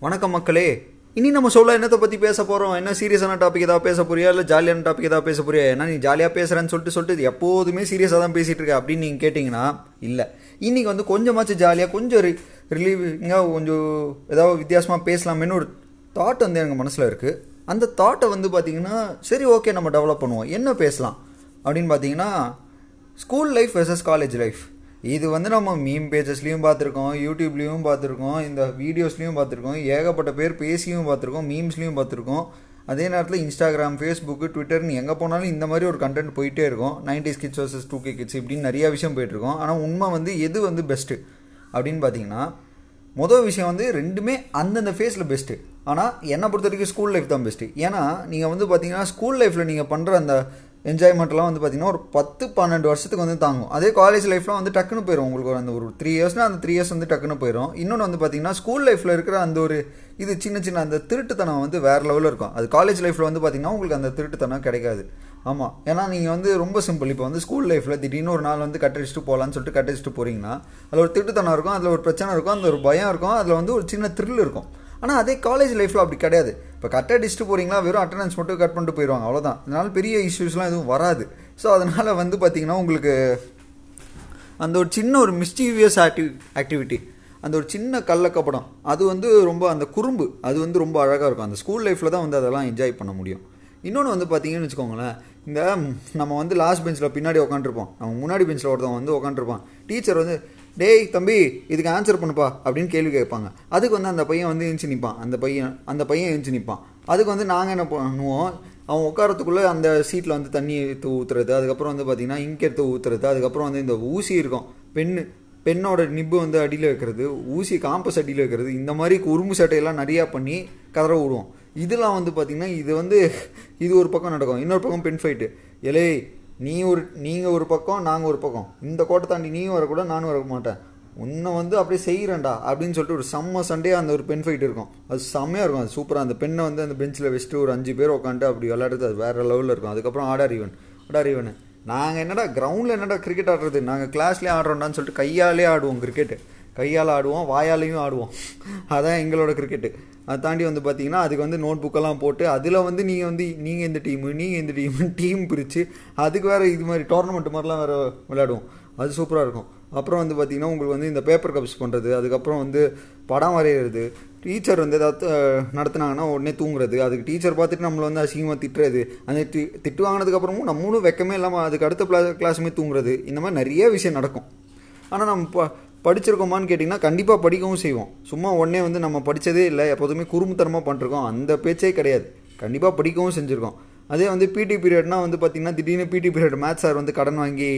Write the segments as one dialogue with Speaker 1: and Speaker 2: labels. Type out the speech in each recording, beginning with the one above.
Speaker 1: வணக்கம் மக்களே. இனி நம்ம சொல்ல என்னத்தை பற்றி பேச போகிறோம் என்ன சீரியஸான டாபிக் ஏதாவது பேச போறியா? இல்லை ஜாலியான டாபிக் ஏதாவது பேச போறியா? ஏன்னா நீ ஜாலியாக பேசுகிறேன்னு சொல்லிட்டு சொல்லிட்டு எப்போதுமே சீரியஸாக தான் பேசிகிட்டு இருக்க அப்படின்னு நீங்கள் கேட்டிங்கன்னா இல்லை. இன்னைக்கு வந்து கொஞ்சமாச்சும் ஜாலியாக கொஞ்சம் ரி ரிலீவிங்காக கொஞ்சம் ஏதாவது வித்தியாசமாக பேசலாமேன்னு ஒரு தாட் வந்து எனக்கு மனசில் இருக்குது அந்த தாட்டை வந்து பார்த்தீங்கன்னா சரி ஓகே நம்ம டெவலப் பண்ணுவோம். என்ன பேசலாம்? அப்படின்னு பார்த்தீங்கன்னா school life versus college life இது வந்து நம்ம மீம் பேஜஸ்லேயும் பார்த்துருக்கோம் யூடியூப்லேயும் பார்த்துருக்கோம் இந்த வீடியோஸ்லேயும் பார்த்துருக்கோம் ஏகப்பட்ட பேர் பேசியும் பார்த்துருக்கோம் மீம்ஸ்லேயும் பார்த்துருக்கோம். அதே நேரத்தில் இன்ஸ்டாகிராம் ஃபேஸ்புக்கு ட்விட்டர்னு எங்கே போனாலும் இந்த மாதிரி ஒரு கண்டென்ட் போயிட்டே இருக்கும். Nineties kids versus two K kids இப்படின்னு நிறைய விஷயம் போயிட்டுருக்கோம் ஆனால் உண்மை வந்து எது வந்து பெஸ்ட்டு அப்படின்னு பார்த்தீங்கன்னா மொதல் விஷயம் வந்து ரெண்டுமே அந்தந்த ஃபேஸில் பெஸ்ட்டு ஆனால் என்னை பொறுத்த வரைக்கும் ஸ்கூல் லைஃப் தான் பெஸ்ட்டு ஏன்னா நீங்கள் வந்து பார்த்தீங்கன்னா ஸ்கூல் லைஃப்பில் நீங்கள் பண்ணுற அந்த என்ஜாய்மெண்ட்லாம் வந்து பார்த்தீங்கன்னா ஒரு பத்து பன்னெண்டு வருஷத்துக்கு வந்து தாங்கும். அதே காலேஜ் லைஃப்லாம் வந்து டக்குன்னு போயிடும் உங்களுக்கு ஒரு அந்த ஒரு த்ரீ இயர்ஸ்னால் அந்த த்ரீ இயர்ஸ் வந்து டக்குன்னு போயிடும் இன்னொன்று வந்து பார்த்தீங்கன்னா ஸ்கூல் லைஃப்பில் இருக்கிற அந்த ஒரு இது சின்ன சின்ன அந்த திருட்டுத்தனம் வந்து வேறு லெவலில் இருக்கும். அது காலேஜ் லைஃப்பில் வந்து பார்த்தீங்கன்னா உங்களுக்கு அந்த திருட்டுத்தனம் கிடைக்காது. ஆமாம் ஏன்னா நீங்கள் வந்து ரொம்ப சிம்பிள் இப்போ வந்து ஸ்கூல் லைஃப்பில் திடீர்னு ஒரு நாள் வந்து கட்டடிச்சுட்டு போகலான்னு சொல்லிட்டு கட்டடிச்சுட்டு போகிறீங்கன்னா அதில் ஒரு திருட்டுத்தனம் இருக்கும் அதில் ஒரு பிரச்சனை இருக்கும் அந்த ஒரு பயம் இருக்கும் அதில் வந்து ஒரு சின்ன த்ரில் இருக்கும். ஆனால் அதே காலேஜ் லைஃப்பில் அப்படி கிடையாது. இப்போ கட் அடிச்சுட்டு போகிறீங்களா வெறும் அட்டண்டன்ஸ் மட்டும் கட் பண்ணிட்டு போயிடுவாங்க அவ்வளோதான் அதனால் பெரிய இஷ்யூஸ்லாம் எதுவும் வராது. ஸோ அதனால் வந்து பார்த்திங்கன்னா உங்களுக்கு அந்த ஒரு சின்ன ஒரு மிஸ்டீவியஸ் ஆக்டிவ் ஆக்டிவிட்டி அந்த ஒரு சின்ன கள்ளக்கப்படம் அது வந்து ரொம்ப அந்த குறும்பு அது வந்து ரொம்ப அழகாக இருக்கும். அந்த ஸ்கூல் லைஃப்பில் தான் வந்து அதெல்லாம் என்ஜாய் பண்ண முடியும். இன்னொன்று வந்து பார்த்தீங்கன்னு வச்சுக்கோங்களேன் இந்த நம்ம வந்து லாஸ்ட் பெஞ்சில் பின்னாடி உட்காந்துருப்போம் நம்ம முன்னாடி பெஞ்சில் ஒருத்தவங்க வந்து உட்காந்துருப்பான் டீச்சர் வந்து டேய் தம்பி இதுக்கு ஆன்சர் பண்ணுப்பா அப்படின்னு கேள்வி கேட்பாங்க. அதுக்கு வந்து அந்த பையன் வந்து எழுந்து நிற்பான் அந்த பையன் அந்த பையன் எழுந்து நிற்பான் அதுக்கு வந்து நாங்கள் என்ன பண்ணுவோம் அவன் உட்காரத்துக்குள்ளே அந்த சீட்டில் வந்து தண்ணி எடுத்து ஊற்றுறது அதுக்கப்புறம் வந்து பார்த்திங்கன்னா இங்க் எடுத்து ஊற்றுறது அதுக்கப்புறம் வந்து இந்த ஊசி இருக்கும். பெண்ணு பெண்ணோட நிப்பு வந்து அடியில் வைக்கிறது ஊசி காம்பஸ் அடியில் வைக்கிறது இந்த மாதிரி உரும்பு சட்டையெல்லாம் நிறையா பண்ணி கதற விடுவோம். இதெல்லாம் வந்து பார்த்திங்கன்னா இது வந்து இது ஒரு பக்கம் நடக்கும். இன்னொரு பக்கம் பெண் ஃபைட்டு எலே நீ ஒரு நீங்கள் ஒரு பக்கம் நாங்கள் ஒரு பக்கம். இந்த கோட்டை தாண்டி நீயும் வரக்கூட நானும் வர மாட்டேன். உன்னை வந்து அப்படியே செய்கிறேன்டா அப்படின்னு சொல்லிட்டு ஒரு செம்ம சண்டே அந்த ஒரு பெண் ஃபைட் இருக்கும். அது செம்மையாக இருக்கும் அது சூப்பராக அந்த பெண்ணை வந்து அந்த பெஞ்சில் வச்சுட்டு ஒரு அஞ்சு பேர் உட்காந்துட்டு அப்படி விளையாடுறது அது வேறு லெவலில் இருக்கும். அதுக்கப்புறம் ஆடார் ஈவன் ஆடார் ஈவன் நாங்கள் என்னடா கிரவுண்டில் என்னடா கிரிக்கெட் ஆடுறது? நாங்கள் கிளாஸ்லேயே ஆடுறோம்டான்னு சொல்லிட்டு கையாலே ஆடுவோம் கிரிக்கெட்டு கையால் ஆடுவோம் வாயாலையும் ஆடுவோம். அதான் எங்களோட கிரிக்கெட்டு அதை தாண்டி வந்து பார்த்தீங்கன்னா அதுக்கு வந்து நோட் புக்கெல்லாம் போட்டு அதில் வந்து நீங்கள் வந்து நீங்கள் இந்த டீமு நீங்கள் இந்த டீமு டீம் பிரித்து அதுக்கு வேறு இது மாதிரி டோர்னமெண்ட் மாதிரிலாம் வேறு விளையாடுவோம். அது சூப்பராக இருக்கும். அப்புறம் வந்து பார்த்திங்கன்னா உங்களுக்கு வந்து இந்த பேப்பர் கப்ஸ் பண்ணுறது அதுக்கப்புறம் வந்து படம் வரைகிறது டீச்சர் வந்து ஏதாவது நடத்துனாங்கன்னா உடனே தூங்குறது அதுக்கு டீச்சர் பார்த்துட்டு நம்மளை வந்து அசிங்கமாக திட்டுறது அந்த தி திட்டு வாங்கினதுக்கப்புறமும் நம்மளும் வெக்கமே இல்லாமல் அதுக்கு அடுத்த கிளா கிளாஸுமே தூங்குறது இந்த மாதிரி நிறைய விஷயம் நடக்கும். ஆனால் நம்ம இப்போ படிச்சிருக்கோமான்னு கேட்டிங்கன்னா கண்டிப்பாக படிக்கவும் செய்வோம். சும்மா உடனே வந்து நம்ம படித்ததே இல்லை எப்போதுமே குறும்புத்தனமாக பண்ணிருக்கோம் அந்த பேச்சே கிடையாது. கண்டிப்பாக படிக்கவும் செஞ்சுருக்கோம். அதே வந்து பிடி பீரியட்னால் வந்து பார்த்திங்கன்னா திடீர்னு பிடி பீரியட் மேத்ஸ் சார் வந்து கடன் வாங்கி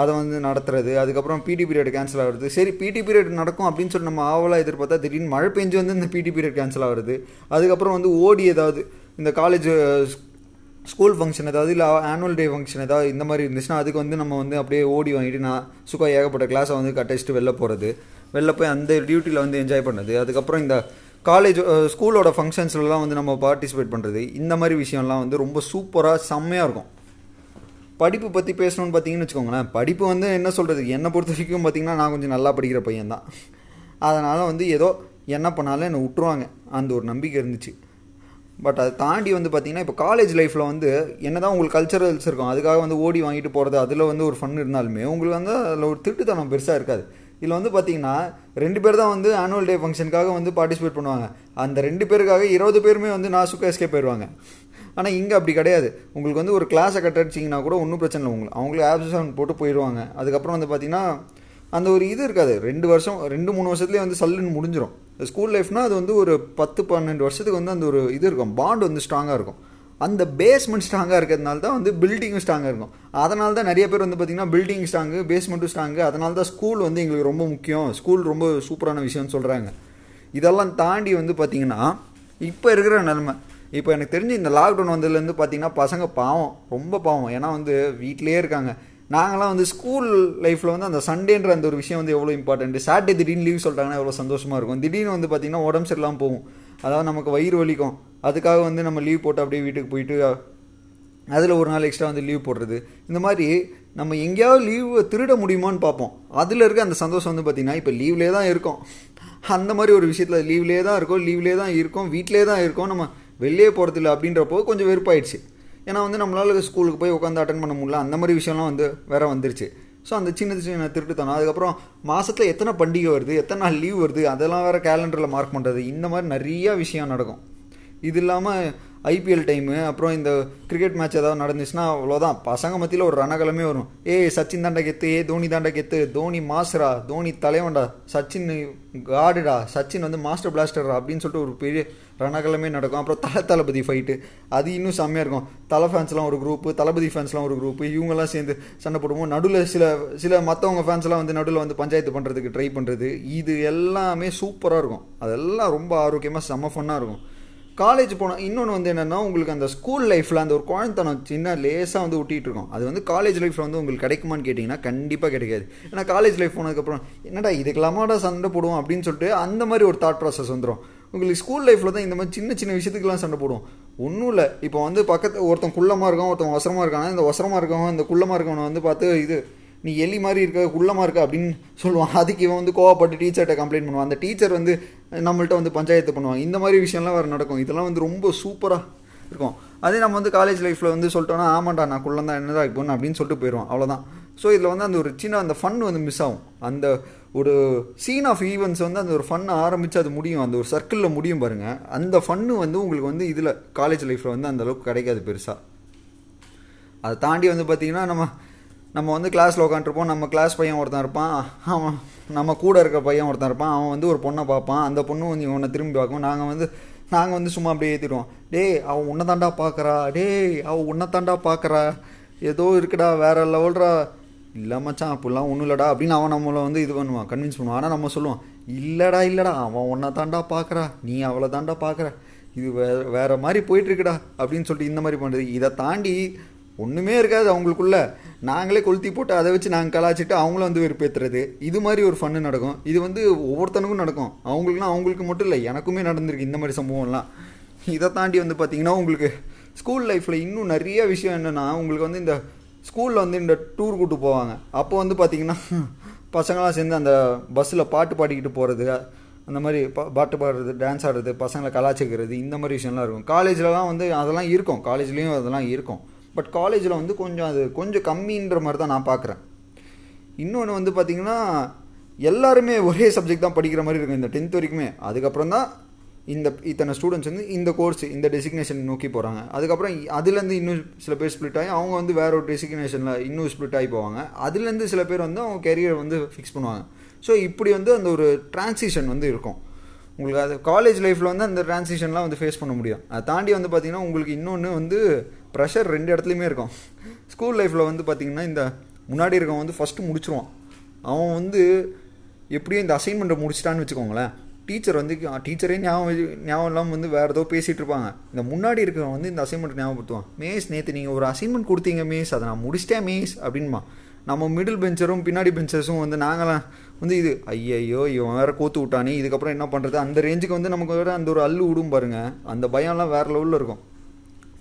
Speaker 1: அதை வந்து நடத்துறது அதுக்கப்புறம் பிடி பீரியட் கேன்சல் ஆகுறது. சரி பிடி பீரியட் நடக்கும் அப்படின்னு சொல்லி நம்ம ஆவலாக எதிர்பார்த்தா திடீர்னு மழை பெஞ்சு வந்து இந்த பிடி பீரியட் கேன்சல் ஆகிறது. அதுக்கப்புறம் வந்து ஓடி ஏதாவது இந்த காலேஜ் ஸ்கூல் ஃபங்க்ஷன் ஏதாவது இல்லை ஆனுவல் டே ஃபங்க்ஷன் ஏதாவது இந்த மாதிரி இருந்துச்சுன்னா அதுக்கு வந்து நம்ம வந்து அப்படியே ஓடி வாங்கிட்டு நான் சுக்கா ஏகப்பட்ட கிளாஸை வந்து கட்டடிச்சிட்டு வெளில போகிறது வெளில போய் அந்த டியூட்டியில் வந்து என்ஜாய் பண்ணுறது அதுக்கப்புறம் இந்த காலேஜ் ஸ்கூலோட ஃபங்க்ஷன்ஸ்லாம் வந்து நம்ம பார்ட்டிசிபேட் பண்ணுறது இந்த மாதிரி விஷயம்லாம் வந்து ரொம்ப சூப்பராக செம்மையாக இருக்கும். படிப்பு பற்றி பேசணும்னு பார்த்தீங்கன்னு வச்சுக்கோங்களேன். படிப்பு வந்து என்ன சொல்கிறது என்னை பொறுத்த வரைக்கும் பார்த்தீங்கன்னா நான் கொஞ்சம் நல்லா படிக்கிற பையன் தான் அதனால் வந்து ஏதோ என்ன பண்ணாலும் என்னை விட்டுருவாங்க அந்த ஒரு நம்பிக்கை இருந்துச்சு. பட் அதை தாண்டி வந்து பார்த்தீங்கன்னா இப்போ காலேஜ் லைஃப்பில் வந்து என்ன தான் உங்களுக்கு கல்ச்சரல்ஸ் இருக்கும் அதுக்காக வந்து ஓடி வாங்கிட்டு போகிறது அதில் வந்து ஒரு ஃபன் இருந்தாலுமே உங்களுக்கு வந்து அதில் ஒரு திருட்டுத்தனம் பெருசாக இருக்காது. இதில் வந்து பார்த்தீங்கன்னா ரெண்டு பேர் தான் வந்து ஆனுவல் டே ஃபங்க்ஷனுக்காக வந்து பார்ட்டிசிபேட் பண்ணுவாங்க. அந்த ரெண்டு பேருக்காக இருபது பேருமே வந்து நான் சுக்க எஸ்கே போயிடுவாங்க ஆனால் இங்கே அப்படி கிடையாது. உங்களுக்கு வந்து ஒரு கிளாஸை கட் அடிச்சிங்கன்னா கூட ஒன்றும் பிரச்சனை இல்லை. உங்களுக்கு அவங்களே ஆப்சன் போட்டு போயிடுவாங்க அதுக்கப்புறம் வந்து பார்த்தீங்கன்னா அந்த ஒரு இது இருக்காது. ரெண்டு வருஷம் ரெண்டு மூணு வருஷத்துலேயே வந்து சல்லுன்னு முடிஞ்சிடும் ஸ்கூல் லைஃப்னால் அது வந்து ஒரு பத்து பன்னெண்டு வருஷத்துக்கு வந்து அந்த ஒரு இது இருக்கும். பாண்ட் வந்து ஸ்ட்ராங்காக இருக்கும். அந்த பேஸ்மெண்ட் ஸ்ட்ராங்காக இருக்கிறதுனால தான் வந்து பில்டிங்கும் ஸ்ட்ராங்காக இருக்கும். அதனால தான் நிறைய பேர் வந்து பார்த்திங்கன்னா பில்டிங் ஸ்ட்ராங்கு பேஸ்மெண்ட்டும் ஸ்ட்ராங்கு அதனால தான் ஸ்கூல் வந்து எங்களுக்கு ரொம்ப முக்கியம். ஸ்கூல் ரொம்ப சூப்பரான விஷயம்னு சொல்கிறாங்க இதெல்லாம் தாண்டி வந்து பார்த்திங்கன்னா இப்போ இருக்கிற நிலமை. இப்போ எனக்கு தெரிஞ்சு இந்த லாக்டவுன் வந்ததுலேருந்து பார்த்தீங்கன்னா பசங்க பாவம். ரொம்ப பாவம். ஏன்னா வந்து வீட்டிலேயே இருக்காங்க. நாங்களாம் வந்து ஸ்கூல் லைஃப்பில் வந்து அந்த சண்டேன்ற அந்த ஒரு விஷயம் வந்து எவ்வளோ இம்பார்ட்டன்ட் சாட்டர்டே திடீர்னு லீவ் சொல்லிட்டாங்கன்னா எவ்வளோ சந்தோஷமாக இருக்கும்? திடீர்னு வந்து பார்த்திங்கன்னா உடம்பு சரியில்லாமல் போகும். அதாவது நமக்கு வயிறு வலிக்கும். அதுக்காக வந்து நம்ம லீவ் போட்டு அப்படியே வீட்டுக்கு போயிட்டு அதில் ஒரு நாள் எக்ஸ்ட்ரா வந்து லீவ் போடுறது. இந்த மாதிரி நம்ம எங்கேயாவது லீவை திருட முடியுமான்னு பார்ப்போம். அதில் இருக்க அந்த சந்தோஷம் வந்து பார்த்திங்கன்னா இப்போ லீவ்லேயே தான் இருக்கும். அந்த மாதிரி ஒரு விஷயத்தில் லீவ்லேயே தான் இருக்கும் லீவ்லேயே தான் இருக்கும் வீட்டிலே தான் இருக்கும். நம்ம வெளியே போகிறதில்ல அப்படின்றப்போ கொஞ்சம் வெறுப்பாயிடுச்சு. ஏன்னா வந்து நம்மளால ஸ்கூலுக்கு போய் உட்காந்து அட்டன் பண்ண முடியல. அந்த மாதிரி விஷயம்லாம் வந்து வேற வந்துருச்சு. ஸோ அந்த சின்ன சின்ன திருட்டுத்தனம். அதுக்கப்புறம் மாதத்தில் எத்தனை பண்டிகை வருது எத்தனை நாள் லீவ் வருது அதெல்லாம் வேறு கேலண்டரில் மார்க் பண்ணுறது இந்த மாதிரி நிறையா விஷயம் நடக்கும். இது இல்லாமல் ஐபிஎல் டைமு அப்புறம் இந்த கிரிக்கெட் மேட்ச் ஏதாவது நடந்துச்சுன்னா அவ்வளோதான் பசங்க மத்தியில் ஒரு ரணகலமே வரும். ஏய் சச்சின் தாண்டா கெத்து ஏ தோனி தாண்டா கெத்து தோனி மாஸ்டரா தோனி தலைவன்டா சச்சின் காடுடா சச்சின் வந்து மாஸ்டர் பிளாஸ்டரா அப்படின்னு சொல்லிட்டு ஒரு பெரிய ரணகலமே நடக்கும். அப்புறம் தலை தளபதி ஃபைட்டு அது இன்னும் செம்மையாக இருக்கும். தலை ஃபேன்ஸ்லாம் ஒரு குரூப்பு தளபதி ஃபேன்ஸ்லாம் ஒரு குரூப்பு இவங்கெல்லாம் சேர்ந்து சண்டை போடுவோம் நடுவில் சில சில மற்றவங்க ஃபேன்ஸ்லாம் வந்து நடுவில் வந்து பஞ்சாயத்து பண்ணுறதுக்கு ட்ரை பண்ணுறது இது எல்லாமே சூப்பராக இருக்கும். அதெல்லாம் ரொம்ப ஆரோக்கியமாக செம்ம ஃபன்னாக இருக்கும். காலேஜ் போனால் இன்னொன்று வந்து என்னென்னா உங்களுக்கு அந்த ஸ்கூல் லைஃப்பில் அந்த ஒரு குழந்தைத்தனம் சின்ன லேசாக வந்து ஊட்டிகிட்டு இருக்கோம் அது வந்து காலேஜ் லைஃப்பில் வந்து உங்களுக்கு கிடைக்குமான்னு கேட்டிங்கன்னா கண்டிப்பாக கிடைக்காது. ஏன்னா காலேஜ் லைஃப் போனதுக்கப்புறம் என்னடா இதுக்கெல்லாமாடா சண்டை போடுவோம்? அப்படின்னு சொல்லிட்டு அந்த மாதிரி ஒரு தாட் ப்ராசஸ் வந்துடும் உங்களுக்கு ஸ்கூல் லைஃப்பில் தான் இந்த மாதிரி சின்ன சின்ன விஷயத்துக்குலாம் சண்டை போடுவோம். ஒன்றும் இல்லை. இப்போ வந்து பக்கத்து ஒருத்தன் குள்ளமாக இருக்கான் ஒருத்தன் ஒசரமாக இருக்கானா இந்த ஒசரமாக இருக்கவன் இந்த குள்ளமாக இருக்கவனை வந்து பார்த்து இது நீ எலி மாதிரி இருக்க குள்ளமாக இருக்க அப்படின்னு சொல்லுவான். அதுக்கு இவன் வந்து கோவப்பட்டு டீச்சர்கிட்ட கம்ப்ளைண்ட் பண்ணுவான். அந்த டீச்சர் வந்து நம்மள்ட்ட வந்து பஞ்சாயத்து பண்ணுவாங்க. இந்த மாதிரி விஷயம்லாம் வேறு நடக்கும். இதெல்லாம் வந்து ரொம்ப சூப்பராக இருக்கும். அதே நம்ம வந்து காலேஜ் லைஃப்பில் வந்து சொல்லிட்டோன்னா ஆமாண்டா நான் குள்ளம் தான் என்னதான் இப்போ அப்படின்னு சொல்லிட்டு போயிடுவோம் அவ்வளோதான் ஸோ இதில் வந்து அந்த ஒரு சின்ன அந்த ஃபன் வந்து மிஸ் ஆகும். அந்த ஒரு சீன் ஆஃப் ஈவெண்ட்ஸ் வந்து அந்த ஒரு ஃபன் ஆரம்பித்து அது முடியும். அந்த ஒரு சர்க்கிளில் முடியும் பாருங்கள் அந்த ஃபன்னு வந்து உங்களுக்கு வந்து இதில் காலேஜ் லைஃப்பில் வந்து அந்தளவுக்கு கிடைக்காது பெருசாக அதை தாண்டி வந்து பார்த்திங்கன்னா நம்ம நம்ம வந்து கிளாஸில் உட்காந்துருப்போம் நம்ம கிளாஸ் பையன் ஒருத்தன் இருப்பான். அவன் நம்ம கூட இருக்க பையன் ஒருத்தன் இருப்பான். அவன் வந்து ஒரு பொண்ணை பார்ப்பான். அந்த பொண்ணு வந்து இவனை திரும்பி பார்க்கும். நாங்கள் வந்து நாங்கள் வந்து சும்மா அப்படியே ஏற்றிடுவோம் டேய் அவன் உன்னை தாண்டா பார்க்குறா. டேய் அவன் உன்னை தாண்டா பார்க்குறா. ஏதோ இருக்குடா வேற லெவல்ரா இல்லை மச்சான் அப்படிலாம் ஒன்றும் இல்லைடா அப்படின்னு அவன் நம்மளை வந்து இது பண்ணுவான் கன்வின்ஸ் பண்ணுவான். ஆனால் நம்ம சொல்லுவோம் இல்லைடா இல்லைடா அவன் உன்னை தாண்டா பார்க்குறா. நீ அவளை தாண்டா பார்க்குற. இது வேறு வேறு மாதிரி போயிட்டுருக்குடா அப்படின்னு சொல்லிட்டு இந்த மாதிரி பண்ணுறது இதை தாண்டி ஒன்றுமே இருக்காது அவங்களுக்குள்ள. நாங்களே கொளுத்தி போட்டு அதை வச்சு நாங்கள் கலாச்சிட்டு அவங்களும் வந்து வெறுப்பேற்றுறது இது மாதிரி ஒரு ஃபன்னு நடக்கும். இது வந்து ஒவ்வொருத்தனுக்கும் நடக்கும். அவங்களுக்குலாம் அவங்களுக்கு மட்டும் இல்லை எனக்குமே நடந்திருக்கு இந்த மாதிரி சம்பவம்லாம். இதை தாண்டி வந்து பார்த்திங்கன்னா உங்களுக்கு ஸ்கூல் லைஃப்பில் இன்னும் நிறைய விஷயம் என்னென்னா உங்களுக்கு வந்து இந்த ஸ்கூலில் வந்து இந்த டூர் கூட்டு போவாங்க. அப்போ வந்து பார்த்திங்கன்னா பசங்களாம் சேர்ந்து அந்த பஸ்ஸில் பாட்டு பாடிக்கிட்டு போகிறது அந்த மாதிரி பா பாட்டு பாடுறது டான்ஸ் ஆடுறது பசங்களை கலாச்சிக்கிறது இந்த மாதிரி விஷயம்லாம் இருக்கும். காலேஜ்லலாம் வந்து அதெல்லாம் இருக்கும். காலேஜ்லேயும் அதெல்லாம் இருக்கும். பட் காலேஜில் வந்து கொஞ்சம் அது கொஞ்சம் கம்மின்ற மாதிரி தான் நான் பார்க்குறேன். இன்னொன்று வந்து பார்த்திங்கன்னா எல்லாருமே ஒரே சப்ஜெக்ட் தான் படிக்கிற மாதிரி இருக்கும் இந்த டென்த் வரைக்குமே. அதுக்கப்புறம் தான் இந்த இத்தனை ஸ்டூடெண்ட்ஸ் வந்து இந்த கோர்ஸ் இந்த டெசிக்னேஷன் நோக்கி போகிறாங்க அதுக்கப்புறம் அதுலேருந்து இன்னும் சில பேர் ஸ்ப்ளிட் ஆகி அவங்க வந்து வேற ஒரு டெசிக்னேஷனில் இன்னும் ஸ்ப்ளிட் ஆகி போவாங்க. அதுலேருந்து சில பேர் வந்து அவங்க கெரியர் வந்து ஃபிக்ஸ் பண்ணுவாங்க. ஸோ இப்படி வந்து அந்த ஒரு டிரான்சிஷன் வந்து இருக்கும். உங்களுக்கு அது காலேஜ் லைஃப்பில் வந்து அந்த டிரான்சிஷன்லாம் வந்து ஃபேஸ் பண்ண முடியும். அதை தாண்டி வந்து பார்த்திங்கன்னா உங்களுக்கு இன்னொன்று வந்து ப்ரெஷர் ரெண்டு இடத்துலையுமே இருக்கும். ஸ்கூல் லைஃப்பில் வந்து பார்த்திங்கன்னா இந்த முன்னாடி இருக்கவன் வந்து ஃபஸ்ட்டு முடிச்சிருவான். அவன் வந்து எப்படியும் இந்த அசைன்மெண்ட்டை முடிச்சிட்டான்னு வச்சுக்கோங்களேன். டீச்சர் வந்து டீச்சரே ஞாபகம் ஞாபகம் இல்லாமல் வந்து வேறு ஏதோ பேசிகிட்டு இருப்பாங்க. இந்த முன்னாடி இருக்கிறவங்க வந்து இந்த அசைன்மெண்ட் ஞாபகப்படுத்துவான். மேஸ் நேற்று நீங்கள் ஒரு அசைன்மெண்ட் கொடுத்தீங்க மேஸ் அதை நான் முடிச்சிட்டேன் மேஸ் அப்படின்மா நம்ம மிடில் பெஞ்சரும் பின்னாடி பெஞ்சர்ஸும் வந்து நாங்களாம் வந்து இது ஐயையோ இவன் வேற கோத்து விட்டானே. இதுக்கப்புறம் என்ன பண்ணுறது அந்த ரேஞ்சுக்கு வந்து நமக்கு வேறு அந்த ஒரு அல்லு விடும் பாருங்கள் அந்த பயம்லாம் வேறு லெவலில் இருக்கும்.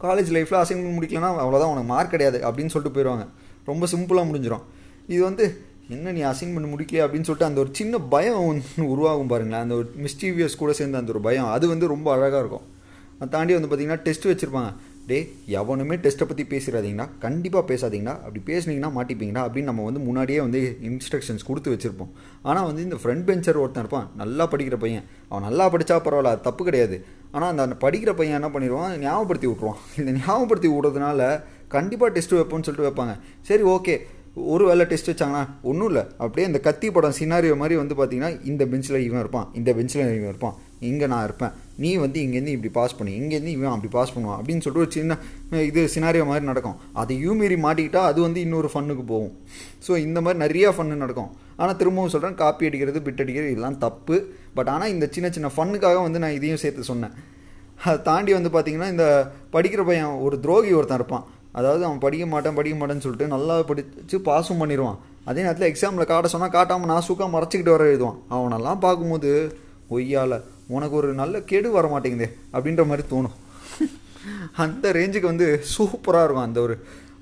Speaker 1: காலேஜ் லைஃப்பில் அசைன்மெண்ட் முடிக்கலனா அவ்வளோதான் உனக்கு மார்க் கிடையாது அப்படின்னு சொல்லிட்டு போயிடுவாங்க ரொம்ப சிம்பிளாக முடிஞ்சிடும் இது வந்து என்ன நீ அசைன்மெண்ட் முடிக்கல அப்படின்னு சொல்லிட்டு அந்த ஒரு சின்ன பயம் ஒன்று உருவாகும் பாருங்களேன். அந்த ஒரு மிஸ்டீவியஸ் கூட சேர்ந்த அந்த ஒரு பயம். அது வந்து ரொம்ப அழகாக இருக்கும். அதை தாண்டி வந்து பார்த்திங்கன்னா டெஸ்ட் வச்சுருப்பாங்க. டே எவனுமே டெஸ்ட்டை பற்றி பேசிடாதீங்கன்னா கண்டிப்பாக பேசாதீங்கன்னா அப்படி பேசுனீங்கன்னா மாட்டிப்பீங்கன்னா அப்படின்னு நம்ம வந்து முன்னாடியே வந்து இன்ஸ்ட்ரக்ஷன்ஸ் கொடுத்து வச்சுருப்போம். ஆனால் வந்து இந்த ஃப்ரண்ட் பெஞ்சர் ஒருத்தன் இருப்பான். நல்லா படிக்கிற பையன். அவன் நல்லா படித்தா பரவாயில்ல அது தப்பு கிடையாது. ஆனால் அந்த படிக்கிற பையன் என்ன பண்ணிடுவான்? ஞாபகப்படுத்தி விட்ருவான் இந்த ஞாபகப்படுத்தி விடுறதுனால கண்டிப்பாக டெஸ்ட் வைப்போம்னு சொல்லிட்டு வைப்பாங்க. சரி ஓகே ஒரு வேலை டெஸ்ட் வச்சாங்கன்னா ஒன்றும் இல்லை. அப்படியே இந்த கத்தி படம் சினாரியோ மாதிரி வந்து பார்த்தீங்கன்னா இந்த பெஞ்சில் இவன் இருப்பான். இந்த பெஞ்சில் இவன் இருப்பான். இங்கே நான் இருப்பேன். நீ வந்து இங்கேருந்து இப்படி பாஸ் பண்ணி இங்கேருந்து இவன் அப்படி பாஸ் பண்ணுவான் அப்படின்னு சொல்லிட்டு ஒரு சின்ன இது சினாரியோ மாதிரி நடக்கும். அதையும் மீறி மாட்டிக்கிட்டால் அது வந்து இன்னொரு ஃபன்னுக்கு போகும். ஸோ இந்த மாதிரி நிறையா ஃபன்னு நடக்கும். ஆனால் திரும்பவும் சொல்கிறேன் காப்பி அடிக்கிறது பிட் அடிக்கிறது இதெல்லாம் தப்பு. பட் ஆனால் இந்த சின்ன சின்ன ஃபன்னுக்காக வந்து நான் இதையும் சேர்த்து சொன்னேன். அதை தாண்டி வந்து பார்த்திங்கன்னா இந்த படிக்கிற பையன் ஒரு துரோகி ஒருத்தன் இருப்பான். அதாவது அவன் படிக்க மாட்டான் படிக்க மாட்டேன்னு சொல்லிட்டு நல்லா படித்து பாஸும் பண்ணிடுவான். அதே நேரத்தில் எக்ஸாமில் காட்ட சொன்னால் காட்டாமல் நான் சூக்காக மறைச்சிக்கிட்டு வர எழுதுவான். அவனெல்லாம் பார்க்கும்போது ஒய்யால் உனக்கு ஒரு நல்ல கெடு வர மாட்டேங்குதே அப்படின்ற மாதிரி தோணும். அந்த ரேஞ்சுக்கு வந்து சூப்பராக இருக்கும் அந்த ஒரு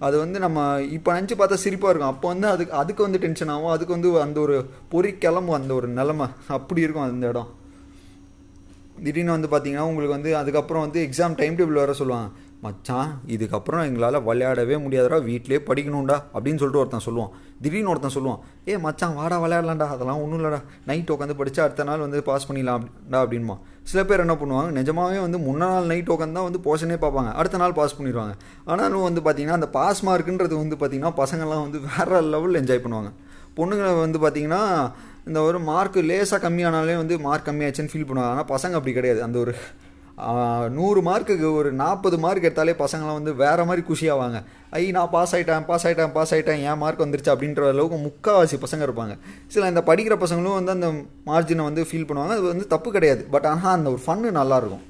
Speaker 1: அது வந்து நம்ம இப்போ நினச்சி பார்த்தா சிரிப்பாக இருக்கும். அப்போ வந்து அதுக்கு அதுக்கு வந்து டென்ஷன் ஆகும். அதுக்கு வந்து அந்த ஒரு பொறி கிளம்பும் அந்த ஒரு நிலமை. அப்படி இருக்கும் அந்த இடம். திடீர்னு வந்து பார்த்தீங்கன்னா உங்களுக்கு வந்து அதுக்கப்புறம் வந்து எக்ஸாம் டைம் டேபிள் வர சொல்லுவாங்க. மச்சான் இதுக்கப்புறம் எங்களால் விளையாடவே முடியாதடா வீட்டிலே படிக்கணும்டா அப்படின்னு சொல்லிட்டு ஒருத்தன் சொல்லுவான். திடீர்னு ஒருத்தன் சொல்லுவான் ஏ மச்சான் வாடா விளையாடலாம்டா அதெல்லாம் ஒன்றும் இல்லைடா நைட் உட்காந்து படித்து அடுத்த நாள் வந்து பாஸ் பண்ணிடலாம்டா அப்படின்மா சில பேர் என்ன பண்ணுவாங்க நிஜமாவே வந்து முன்ன நாள் நைட் உட்காந்து தான் வந்து போர்ஷனே பார்ப்பாங்க அடுத்த நாள் பாஸ் பண்ணிடுவாங்க. ஆனாலும் வந்து பார்த்தீங்கன்னா அந்த பாஸ் மார்க்குன்றது வந்து பார்த்திங்கன்னா பசங்கள்லாம் வந்து வேறு லெவலில் என்ஜாய் பண்ணுவாங்க. பொண்ணுங்களை வந்து பார்த்திங்கன்னா இந்த ஒரு மார்க்கு லேசாக கம்மியானாலே வந்து மார்க் கம்மியாச்சுன்னு ஃபீல் பண்ணுவாங்க. ஆனால் பசங்க அப்படி கிடையாது. அந்த ஒரு நூறு மார்க்குக்கு ஒரு நாற்பது மார்க் எடுத்தாலே பசங்களாம் வந்து வேறு மாதிரி குஷியாவாங்க ஐ நான் பாஸ் ஆகிட்டேன் பாஸ் ஆகிட்டேன் பாஸ் ஆகிட்டேன் ஏன் மார்க் வந்துருச்சு அப்படின்ற அளவுக்கு முக்கால்வாசி பசங்க இருப்பாங்க. சில இந்த படிக்கிற பசங்களும் வந்து அந்த மார்ஜினை வந்து ஃபீல் பண்ணுவாங்க. அது வந்து தப்பு கிடையாது. பட் ஆனால் அந்த ஒரு ஃபன்னு நல்லாயிருக்கும்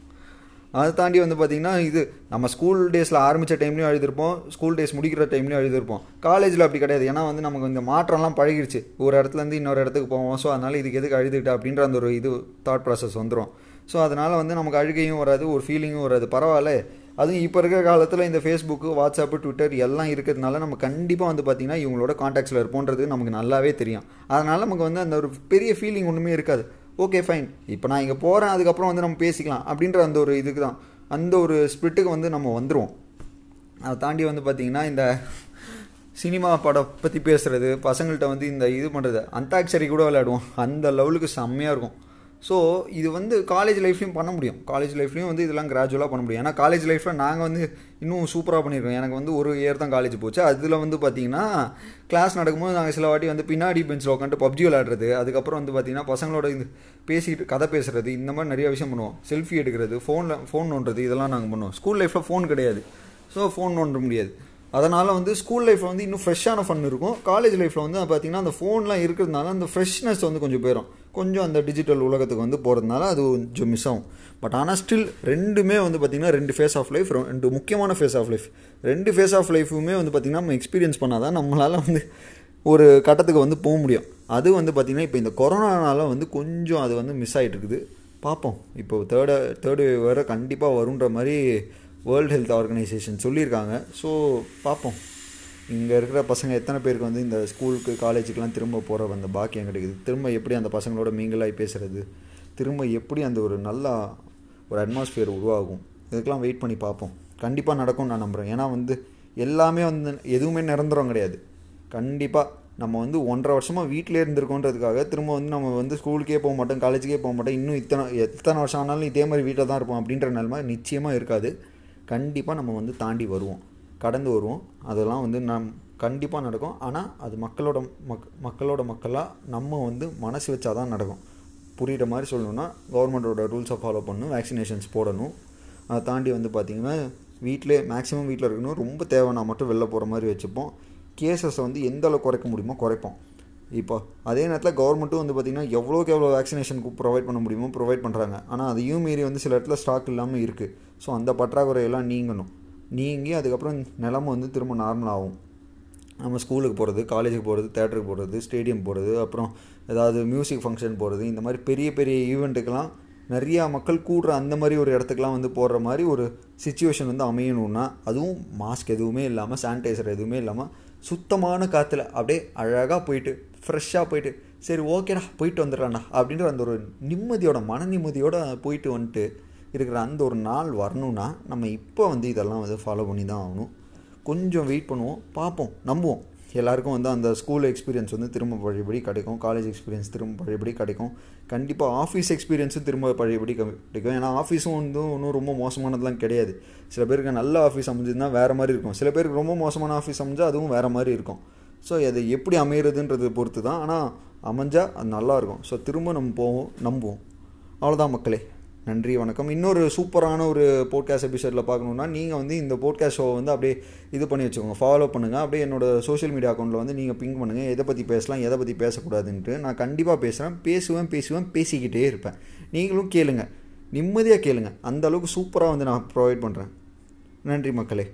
Speaker 1: அதை தாண்டி வந்து பார்த்திங்கன்னா இது நம்ம ஸ்கூல் டேஸில் ஆரம்பித்த டைம்லையும் எழுதியிருப்போம். ஸ்கூல் டேஸ் முடிக்கிற டைம்லையும் எழுதியிருப்போம். காலேஜில் அப்படி கிடையாது. ஏன்னா வந்து நமக்கு இந்த மாற்றம்லாம் பழகிடுச்சு ஒரு இடத்துலேருந்து இன்னொரு இடத்துக்கு போவோம். ஸோ அதனால் இதுக்கு எதுக்கு அழுதுகிட்டா அப்படின்ற அந்த ஒரு இது தாட் ப்ராசஸ் வந்துடும் ஸோ அதனால் வந்து நமக்கு அழுகையும் வராது ஒரு ஃபீலிங்கும் வராது. பரவாயில்ல. அதுவும் இப்போ இருக்கிற காலத்தில் இந்த ஃபேஸ்புக்கு வாட்ஸ்அப்பு ட்விட்டர் எல்லாம் இருக்கிறதுனால நம்ம கண்டிப்பாக வந்து பார்த்திங்கன்னா இவங்களோட காண்டாக்ட்ஸில் இருப்போன்றது நமக்கு நல்லாவே தெரியும். அதனால் நமக்கு வந்து அந்த ஒரு பெரிய ஃபீலிங் ஒன்றுமே இருக்காது. ஓகே ஃபைன் இப்போ நான் இங்கே போகிறேன் அதுக்கப்புறம் வந்து நம்ம பேசிக்கலாம் அப்படின்ற அந்த ஒரு இதுக்கு தான் அந்த ஒரு ஸ்பிரிட்டுக்கு வந்து நம்ம வந்துடுவோம் அதை தாண்டி வந்து பார்த்திங்கன்னா இந்த சினிமா படம் பற்றி பேசுகிறது பசங்கள்கிட்ட வந்து இந்த இது பண்ணுறது அந்தாட்சரி கூட விளையாடுவோம். அந்த லெவலுக்கு செம்மையாக இருக்கும். ஸோ இது வந்து காலேஜ் லைஃப்லையும் பண்ண முடியும். காலேஜ் லைஃப்லையும் வந்து இதெல்லாம் கிராஜுவலாக பண்ண முடியும். ஏன்னா காலேஜ் லைஃப்பில் நாங்கள் வந்து இன்னும் சூப்பராக பண்ணியிருக்கோம் எனக்கு வந்து ஒரு இயர் தான் காலேஜ் போச்சு. அதில் வந்து பார்த்திங்கன்னா கிளாஸ் நடக்கும்போது நாங்கள் சில வாட்டி வந்து பின்னாடி பெஞ்சில் உட்காந்து பப்ஜி விளையாடுறது அதுக்கப்புறம் வந்து பார்த்திங்கன்னா பசங்களோட இது பேசிட்டு கதை பேசுகிறது இந்த மாதிரி நிறைய விஷயம் பண்ணுவோம். செல்ஃபி எடுக்கிறது ஃபோனில் ஃபோன் நோண்டுறது இதெல்லாம் நாங்கள் பண்ணுவோம். ஸ்கூல் லைஃப்பில் ஃபோன் கிடையாது. ஸோ ஃபோன் நோண்ட முடியாது. அதனால் வந்து ஸ்கூல் லைஃப்பில் வந்து இன்னும் ஃப்ரெஷ்ஷான ஃபன் இருக்கும். காலேஜ் லைஃப்பில் வந்து பார்த்திங்கன்னா அந்த ஃபோன்லாம் இருக்கிறதுனால அந்த ஃப்ரெஷ்னஸ் வந்து கொஞ்சம் போயிடும் கொஞ்சம் அந்த டிஜிட்டல் உலகத்துக்கு வந்து போகிறதுனால அது கொஞ்சம் மிஸ் ஆகும். பட் ஆனால் ஸ்டில் ரெண்டுமே வந்து பார்த்திங்கன்னா ரெண்டு ஃபேஸ் ஆஃப் லைஃப் ரெண்டு முக்கியமான ஃபேஸ் ஆஃப் லைஃப் ரெண்டு ஃபேஸ் ஆஃப் லைஃபுமே வந்து பார்த்திங்கன்னா நம்ம எக்ஸ்பீரியன்ஸ் பண்ணால் தான் நம்மளால் வந்து ஒரு கட்டத்துக்கு வந்து போக முடியும். அது வந்து பார்த்திங்கன்னா இப்போ இந்த கொரோனானால வந்து கொஞ்சம் அது வந்து மிஸ் ஆகிட்டு இருக்குது. பார்ப்போம் இப்போ தேர்டு தேர்டு வேறு கண்டிப்பாக வருன்ற மாதிரி வேர்ல்டு ஹெல்த் ஆர்கனைசேஷன் சொல்லியிருக்காங்க. ஸோ பார்ப்போம் இங்கே இருக்கிற பசங்க எத்தனை பேருக்கு வந்து இந்த ஸ்கூலுக்கு காலேஜுக்கெலாம் திரும்ப போகிற அந்த பாக்கியம் கிடைக்குது? திரும்ப எப்படி அந்த பசங்களோட மீங்கலாகி பேசுகிறது திரும்ப எப்படி அந்த ஒரு நல்லா ஒரு அட்மாஸ்ஃபியர் உருவாகும்? இதுக்கெலாம் வெயிட் பண்ணி பார்ப்போம். கண்டிப்பாக நடக்கும்னு நான் நம்புகிறேன் ஏன்னா வந்து எல்லாமே வந்து எதுவுமே நிரந்தரம் கிடையாது. கண்டிப்பாக நம்ம வந்து ஒன்றரை வருஷமாக வீட்டிலே இருந்திருக்கோன்றதுக்காக திரும்ப வந்து நம்ம வந்து ஸ்கூலுக்கே போக மாட்டோம் காலேஜுக்கே போக மாட்டோம். இன்னும் இத்தனை எத்தனை வருஷம் ஆனாலும் இதே மாதிரி வீட்டில் தான் இருப்போம் அப்படின்ற நிலமை நிச்சயமாக இருக்காது. கண்டிப்பாக நம்ம வந்து தாண்டி வருவோம். கடந்து வருவோம். அதெல்லாம் வந்து நம் கண்டிப்பாக நடக்கும். ஆனால் அது மக்களோட மக் மக்களோட மக்களாக நம்ம வந்து மனசு வச்சா தான் நடக்கும். புரிகிற மாதிரி சொல்லணும்னா கவர்மெண்ட்டோட ரூல்ஸை ஃபாலோ பண்ணணும் வேக்சினேஷன்ஸ் போடணும். அதை தாண்டி வந்து பார்த்திங்கன்னா வீட்டிலே மேக்ஸிமம் வீட்டில் இருக்கணும். ரொம்ப தேவைன்னா மட்டும் வெளில போகிற மாதிரி வச்சுப்போம். கேசஸை வந்து எந்த அளவுக்கு குறைக்க முடியுமோ குறைப்போம். இப்போ அதே நேரத்தில் கவர்மெண்ட்டும் வந்து பார்த்திங்கன்னா எவ்வளோக்கு எவ்வளோ வேக்சினேஷனுக்கு ப்ரொவைட் பண்ண முடியுமோ ப்ரொவைட் பண்ணுறாங்க ஆனால் அதையும் மீறி வந்து சில இடத்துல ஸ்டாக் இல்லாமல் இருக்குது ஸோ அந்த பற்றாக்குறையெல்லாம் நீங்கணும். நீங்கி அதுக்கப்புறம் நிலம வந்து திரும்ப நார்மல் ஆகும். நம்ம ஸ்கூலுக்கு போகிறது காலேஜுக்கு போகிறது தேட்டருக்கு போகிறது ஸ்டேடியம் போகிறது அப்புறம் ஏதாவது மியூசிக் ஃபங்க்ஷன் போகிறது இந்த மாதிரி பெரிய பெரிய ஈவெண்ட்டுக்கெலாம் நிறையா மக்கள் கூடுற அந்த மாதிரி ஒரு இடத்துக்குலாம் வந்து போடுற மாதிரி ஒரு சுச்சுவேஷன் வந்து அமையணுன்னா அதுவும் மாஸ்க் எதுவுமே இல்லாமல் சானிடைசர் எதுவுமே இல்லாமல் சுத்தமான காற்றுல அப்படியே அழகாக போயிட்டு ஃப்ரெஷ்ஷாக போயிட்டு சரி ஓகேடா போயிட்டு வந்துடலாம்டா அப்படின்ற அந்த ஒரு நிம்மதியோட மன நிம்மதியோடு போயிட்டு வந்துட்டு இருக்கிற அந்த ஒரு நாள் வரணும்னா நம்ம இப்போ வந்து இதெல்லாம் வந்து ஃபாலோ பண்ணி தான் ஆகணும். கொஞ்சம் வெயிட் பண்ணுவோம் பார்ப்போம் நம்புவோம். எல்லாருக்கும் வந்து அந்த ஸ்கூல் எக்ஸ்பீரியன்ஸ் வந்து திரும்ப பழையபடி கிடைக்கும் காலேஜ் எக்ஸ்பீரியன்ஸ் திரும்ப பழையபடி கிடைக்கும். கண்டிப்பாக ஆஃபீஸ் எக்ஸ்பீரியன்ஸும் திரும்ப பழையபடி கிடைக்கும். ஏன்னா ஆஃபீஸும் வந்து ஒன்றும் ரொம்ப மோசமானதுலாம் கிடையாது. சில பேருக்கு நல்ல ஆஃபீஸ் அமைஞ்சதுன்னா வேறு மாதிரி இருக்கும். சில பேருக்கு ரொம்ப மோசமான ஆஃபீஸ் அமைஞ்சால் அதுவும் வேறு மாதிரி இருக்கும். ஸோ அது எப்படி அமையிறதுன்றது பொறுத்து தான் ஆனால் அமைஞ்சால் அது நல்லாயிருக்கும் ஸோ திரும்ப நம்ம போவோம் நம்புவோம். அவ்வளோதான் மக்களே. நன்றி வணக்கம். இன்னொரு சூப்பரான ஒரு போட்காஸ்ட் எபிசோடில் பார்க்கணுன்னா நீங்கள் வந்து இந்த போட்காஸ்ட் ஷோவை வந்து அப்படியே இது பண்ணி வச்சுக்கோங்க. ஃபாலோ பண்ணுங்கள் அப்படியே என்னோடய சோஷியல் மீடியா அக்கௌண்ட்டில் வந்து நீங்கள் பிங்க் பண்ணுங்கள் எதை பற்றி பேசலாம் எதை பற்றி பேசக்கூடாதுன்ட்டு நான் கண்டிப்பாக பேசுகிறேன் பேசுவேன் பேசுவேன் பேசிக்கிட்டே இருப்பேன். நீங்களும் கேளுங்கள் நிம்மதியாக கேளுங்கள் அந்த அளவுக்கு சூப்பராக வந்து நான் ப்ரொவைட் பண்ணுறேன் நன்றி மக்களே.